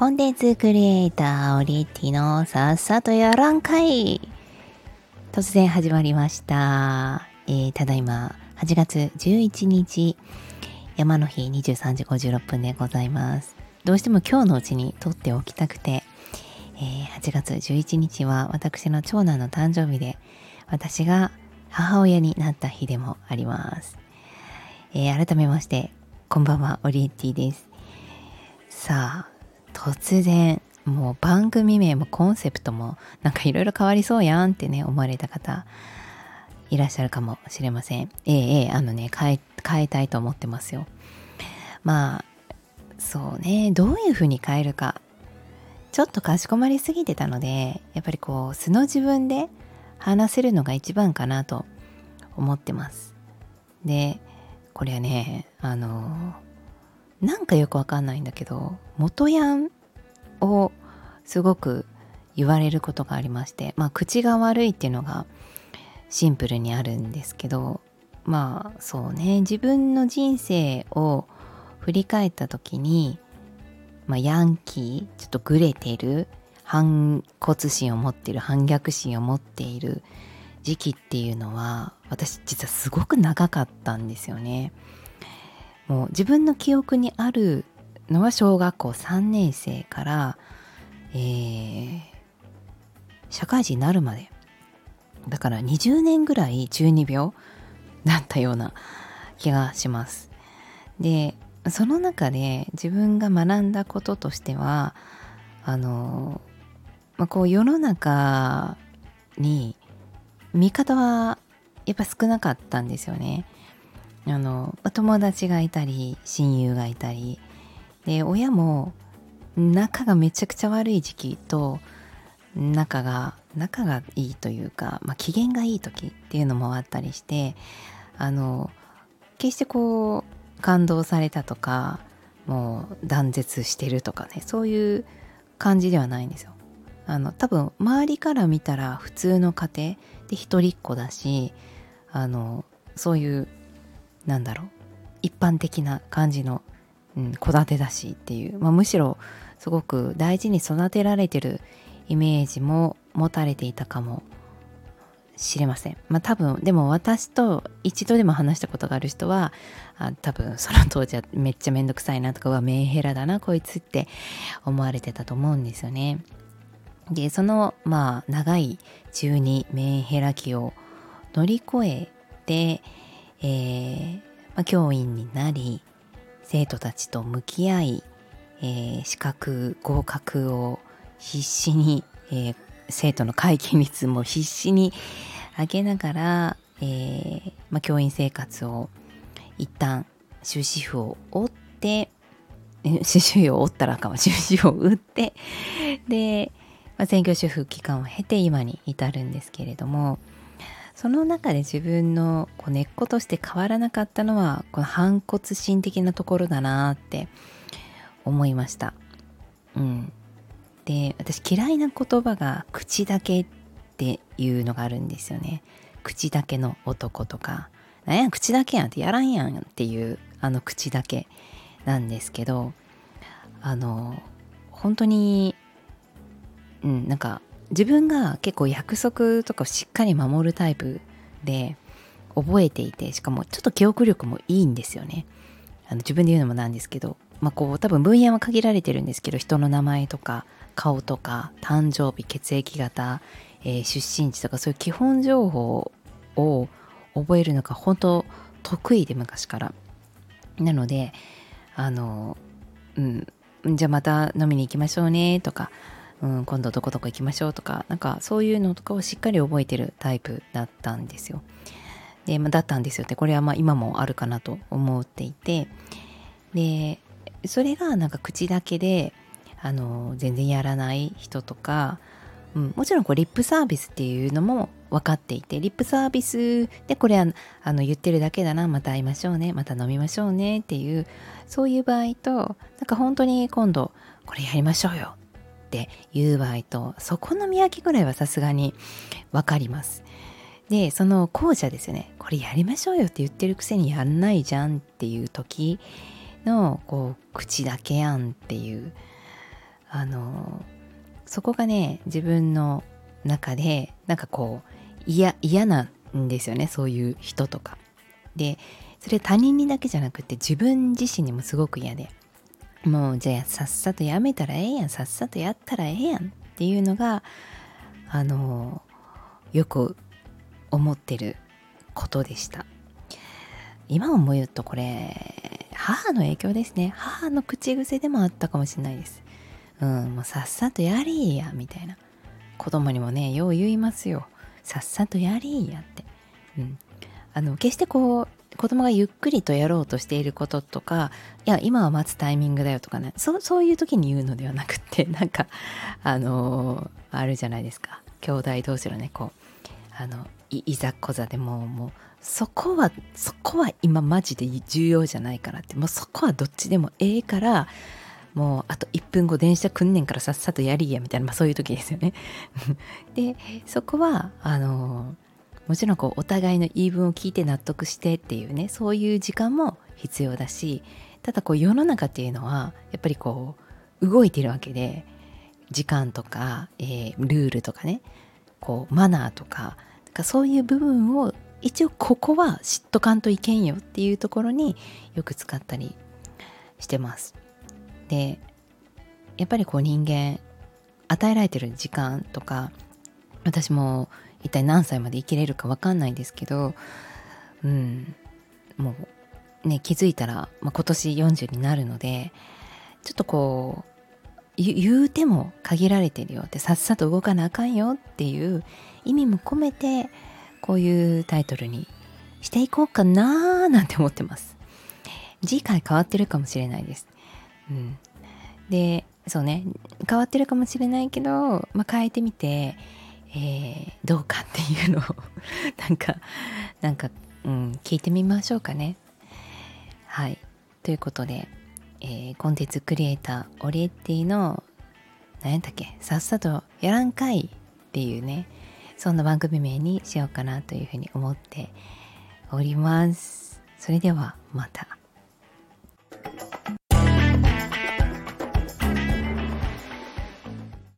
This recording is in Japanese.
コンテンツクリエイターオリティのさっさとやらんかい突然始まりました。えー、ただいま8月11日山の日23時56分でございます。どうしても今日のうちに撮っておきたくて、えー、8月11日は私の長男の誕生日で私が母親になった日でもあります。えー、改めまして、こんばんは、オリエッティです。さあ、突然、もう番組名もコンセプトもなんかいろいろ変わりそうやんってね、思われた方、いらっしゃるかもしれません。ええええ、あのね、変え、変えたいと思ってますよ。まあ、そうね、どういうふうに変えるか。ちょっとかしこまりすぎてたので、やっぱりこう、素の自分で話せるのが一番かなと思ってます。で、これはね、あの、なんかよくわかんないんだけど、元ヤンをすごく言われることがありまして、まあ、口が悪いっていうのがシンプルにあるんですけど、まあ、そうね、自分の人生を振り返った時に、まあ、ヤンキー、ちょっとグレてる、反骨心を持ってる反逆心を持っている時期っていうのは私実はすごく長かったんですよね。もう自分の記憶にあるのは小学校3年生から、えー、社会人になるまでだから20年ぐらい中二病だったような気がします。でその中で自分が学んだこととしてはあのまあ、こう世の中に味方はやっぱ少なかったんですよね。あの友達がいたり親友がいたりで親も仲がめちゃくちゃ悪い時期と仲が仲がいいというか、まあ、機嫌がいい時っていうのもあったりしてあの決してこう感動されたとかもう断絶してるとかねそういう感じではないんですよ。あの多分周りから見たら普通の家庭で一人っ子だしあのそういうなんだろう一般的な感じの戸、建てだしっていう、まあ、むしろすごく大事に育てられてるイメージも持たれていたかもしれません。まあ多分でも私と一度でも話したことがある人はあ多分その当時はめっちゃめんどくさいなとかはメンヘラだなこいつって思われてたと思うんですよね。でそのまあ長い中二メンヘラ期を乗り越えて、えーまあ、教員になり生徒たちと向き合い、えー、資格合格を必死に、えー、生徒の回帰率も必死に上げながら、えーまあ、教員生活を一旦終止符を折って終止符を折ったらかも終止符を打ってでまあ、専業主婦期間を経て今に至るんですけれどもその中で自分のこう根っことして変わらなかったのはこの反骨心的なところだなって思いました。うん、で私嫌いな言葉が口だけっていうのがあるんですよね。口だけの男とか「なんや口だけやん」ってやらんやんっていうあの口だけなんですけどあの本当にうん、なんか自分が結構約束とかをしっかり守るタイプで覚えていてしかもちょっと記憶力もいいんですよね。あの自分で言うのもなんですけどまあこう多分分野は限られてるんですけど人の名前とか顔とか誕生日血液型、えー、出身地とかそういう基本情報を覚えるのが本当得意で昔から。なのであのうんじゃあまた飲みに行きましょうねとかうん、今度どこどこ行きましょうとかなんかそういうのとかをしっかり覚えてるタイプだったんですよ。で、ま、だったんですよってこれはまあ今もあるかなと思っていてでそれがなんか口だけであの全然やらない人とか、うん、もちろんこうリップサービスっていうのも分かっていてリップサービスでこれはあの言ってるだけだなまた会いましょうねまた飲みましょうねっていうそういう場合となんか本当に今度これやりましょうよって言う場合とそこの見分けぐらいはさすがに分かります。でその後者ですよねこれやりましょうよって言ってるくせにやんないじゃんっていう時のこう口だけやんっていうあのそこがね自分の中でなんかこう嫌嫌なんですよねそういう人とか。でそれ他人にだけじゃなくて自分自身にもすごく嫌でもうじゃあさっさとやめたらええやん。さっさとやったらええやんっていうのがあのよく思ってることでした。今思うとこれ母の影響ですね。母の口癖でもあったかもしれないです。うんもうさっさとやりーやみたいな。子供にもねよう言いますよ。さっさとやりーやって。うん。あの決してこう子供がゆっくりとやろうとしていることとかいや今は待つタイミングだよとかねそそういう時に言うのではなくって なんかあのー、あるじゃないですか。兄弟同士のねこうあのいざこざでもうもうそこはそこは今マジで重要じゃないからってもうそこはどっちでもええからもうあと1分後電車来んねんからさっさとやりやみたいな、まあ、そういう時ですよね。でそこはあのもちろんこうお互いの言い分を聞いて納得してっていうねそういう時間も必要だしただこう世の中っていうのはやっぱりこう動いてるわけで時間とか、えー、ルールとかねこうマナーとかかそういう部分を一応ここは知っとかんといけんよっていうところによく使ったりしてます。でやっぱりこう人間与えられてる時間とか私も一体何歳まで生きれるか分かんないですけどうん。もうね気づいたら、まあ、今年40になるのでちょっとこう言うても限られてるよってさっさと動かなあかんよっていう意味も込めてこういうタイトルにしていこうかなーなんて思ってます。次回変わってるかもしれないです、うん、でそうね。変わってるかもしれないけど、まあ、変えてみてえー、どうかっていうのを なんかなんか、うん、聞いてみましょうかね。はいということで、えー、コンテンツクリエイターオリエッティの何やったっけさっさとやらんかいっていうねそんな番組名にしようかなというふうに思っております。それではまた。